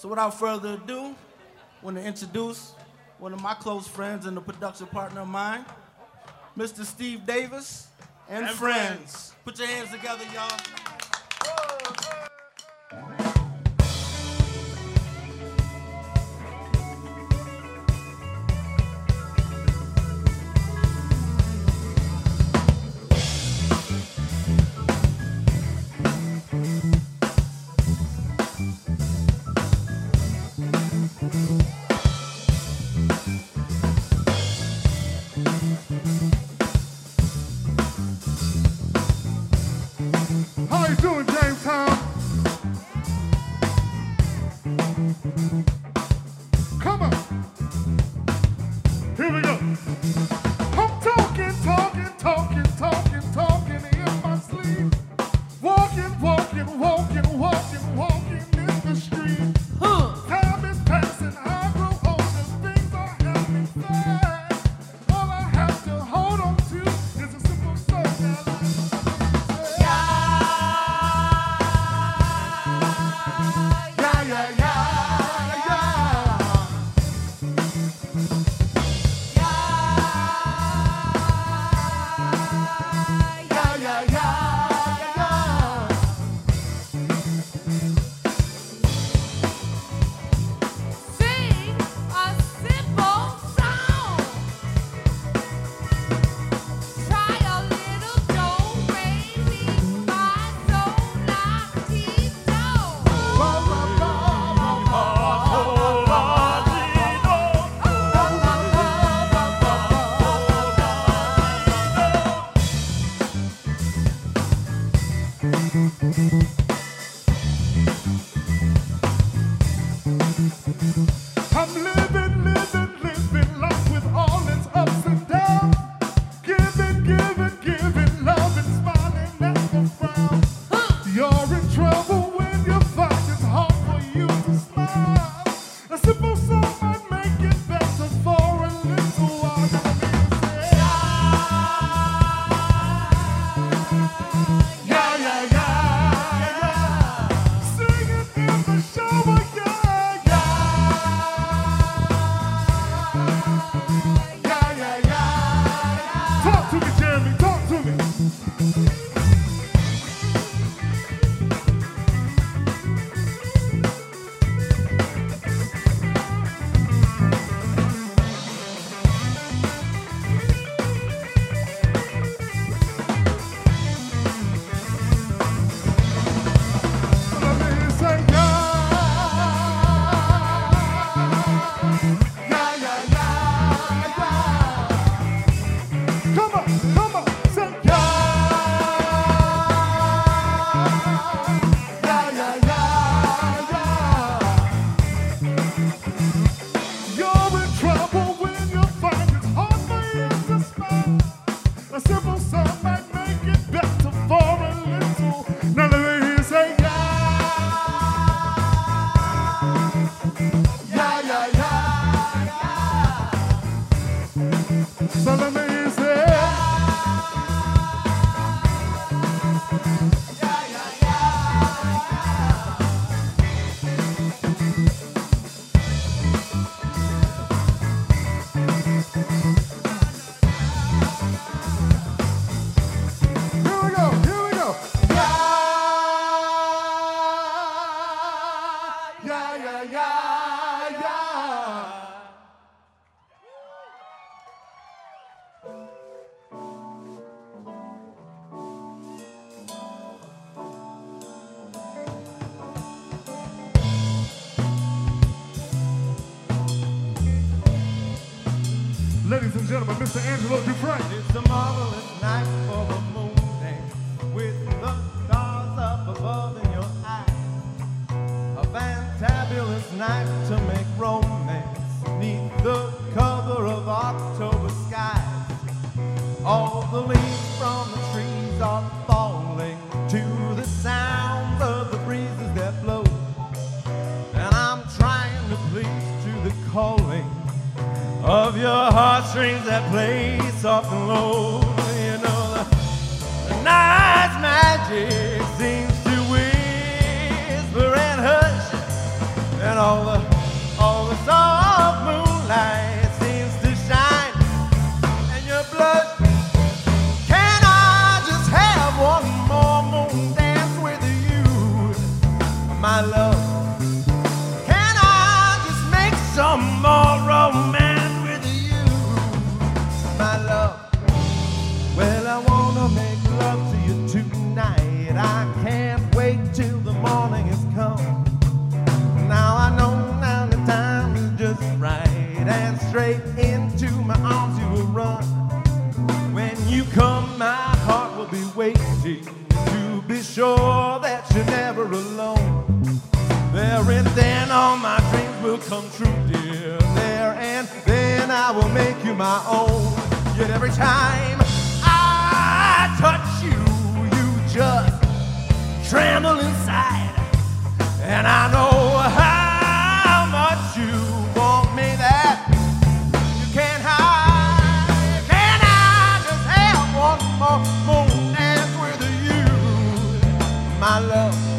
So without further ado, I want to introduce one of my close friends and a production partner of mine, Mr. Steve Davis and, and friends. friends. Put your hands together, y'all. gentlemen, Mr. Angelo Dufresne. It's a marvelous night for a moon dance with the stars up above in your eyes. A fantabulous night to make romance neath the cover of October skies. All the leaves strings that play soft and low. You know, the, the night's magic seems to whisper and hush, and all the be waiting to be sure that you're never alone. There and then all my dreams will come true, dear. There and then I will make you my own. Yet every time I touch you, you just tremble inside. And I know how. my love.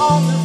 on the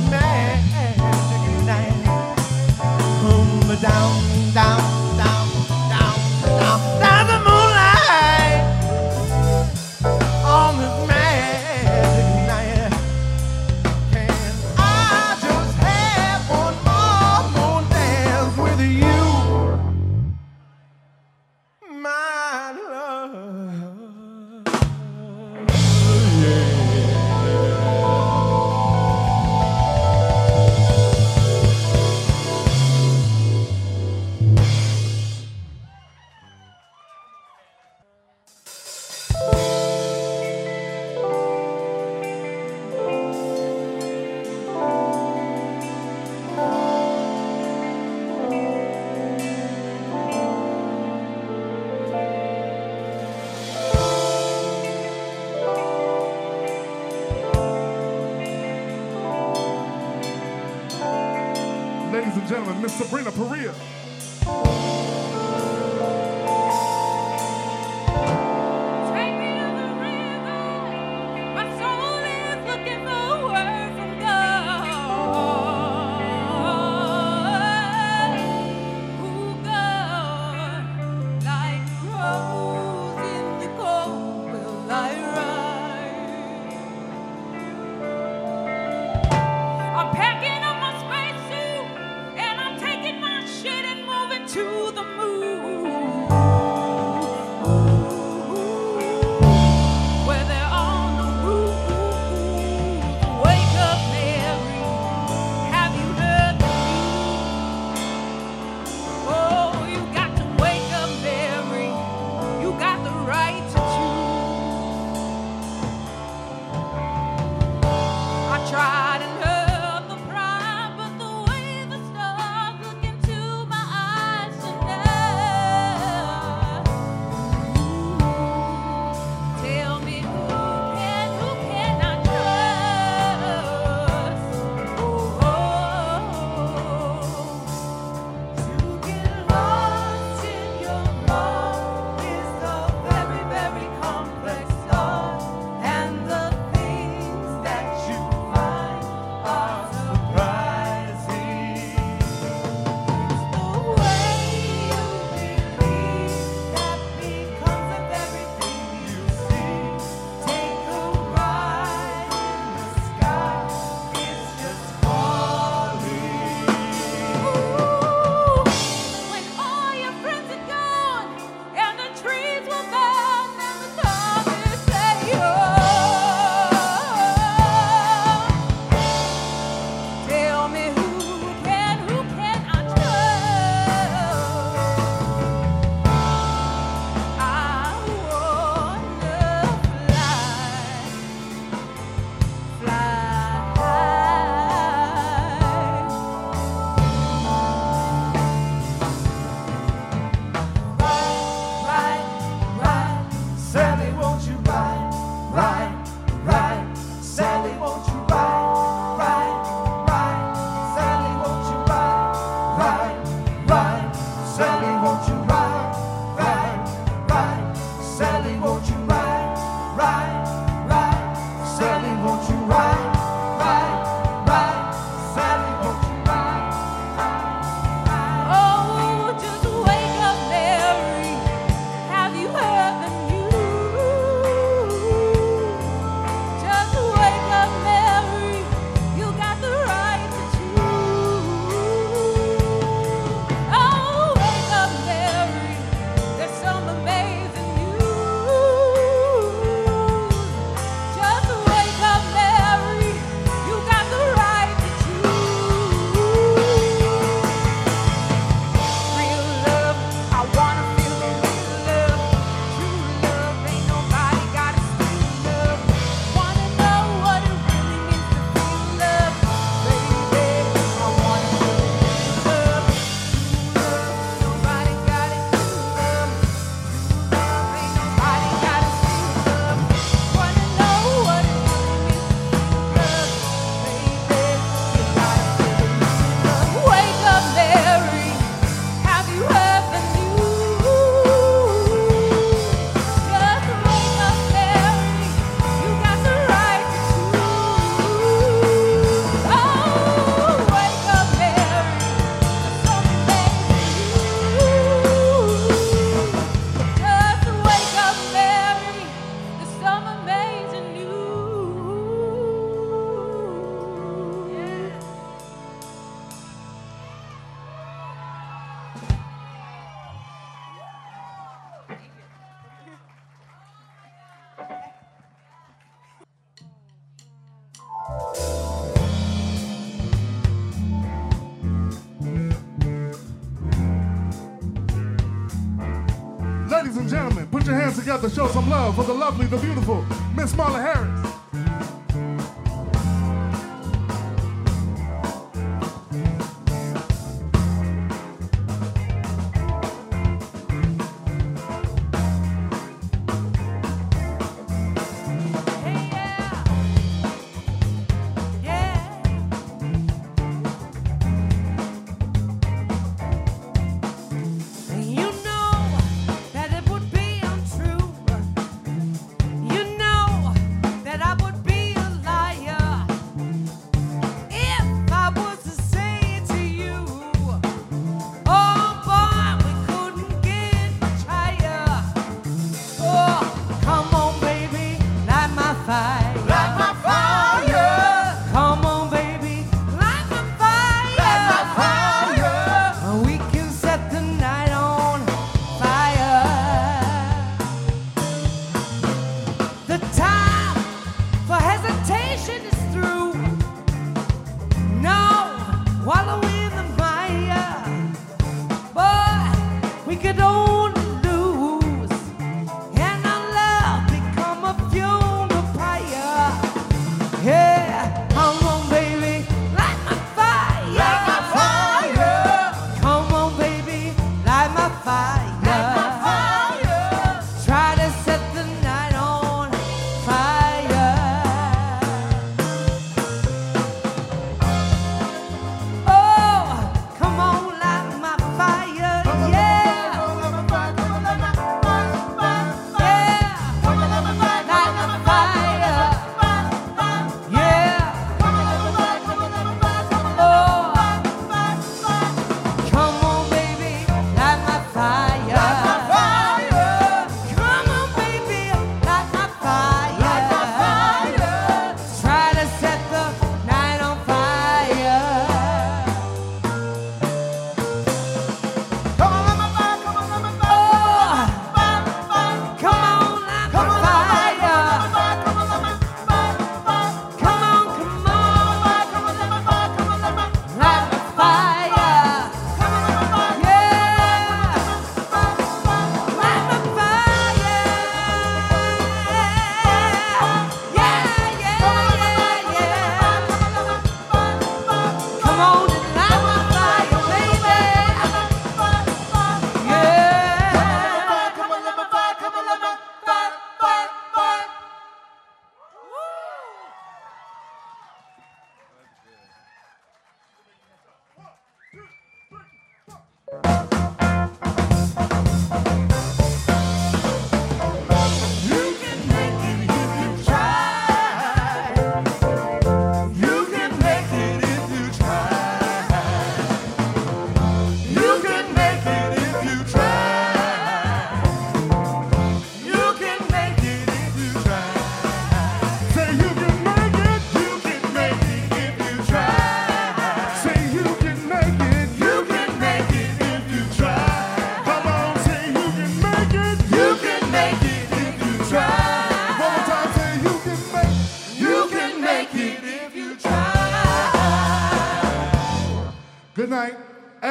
Ladies and gentlemen, put your hands together, show some love for the lovely, the beautiful Miss Marla Harris.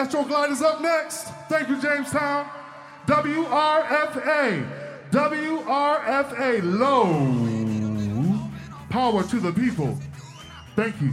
Astroglide is up next. Thank you, Jamestown. WRFA, WRFA, low power to the people. Thank you.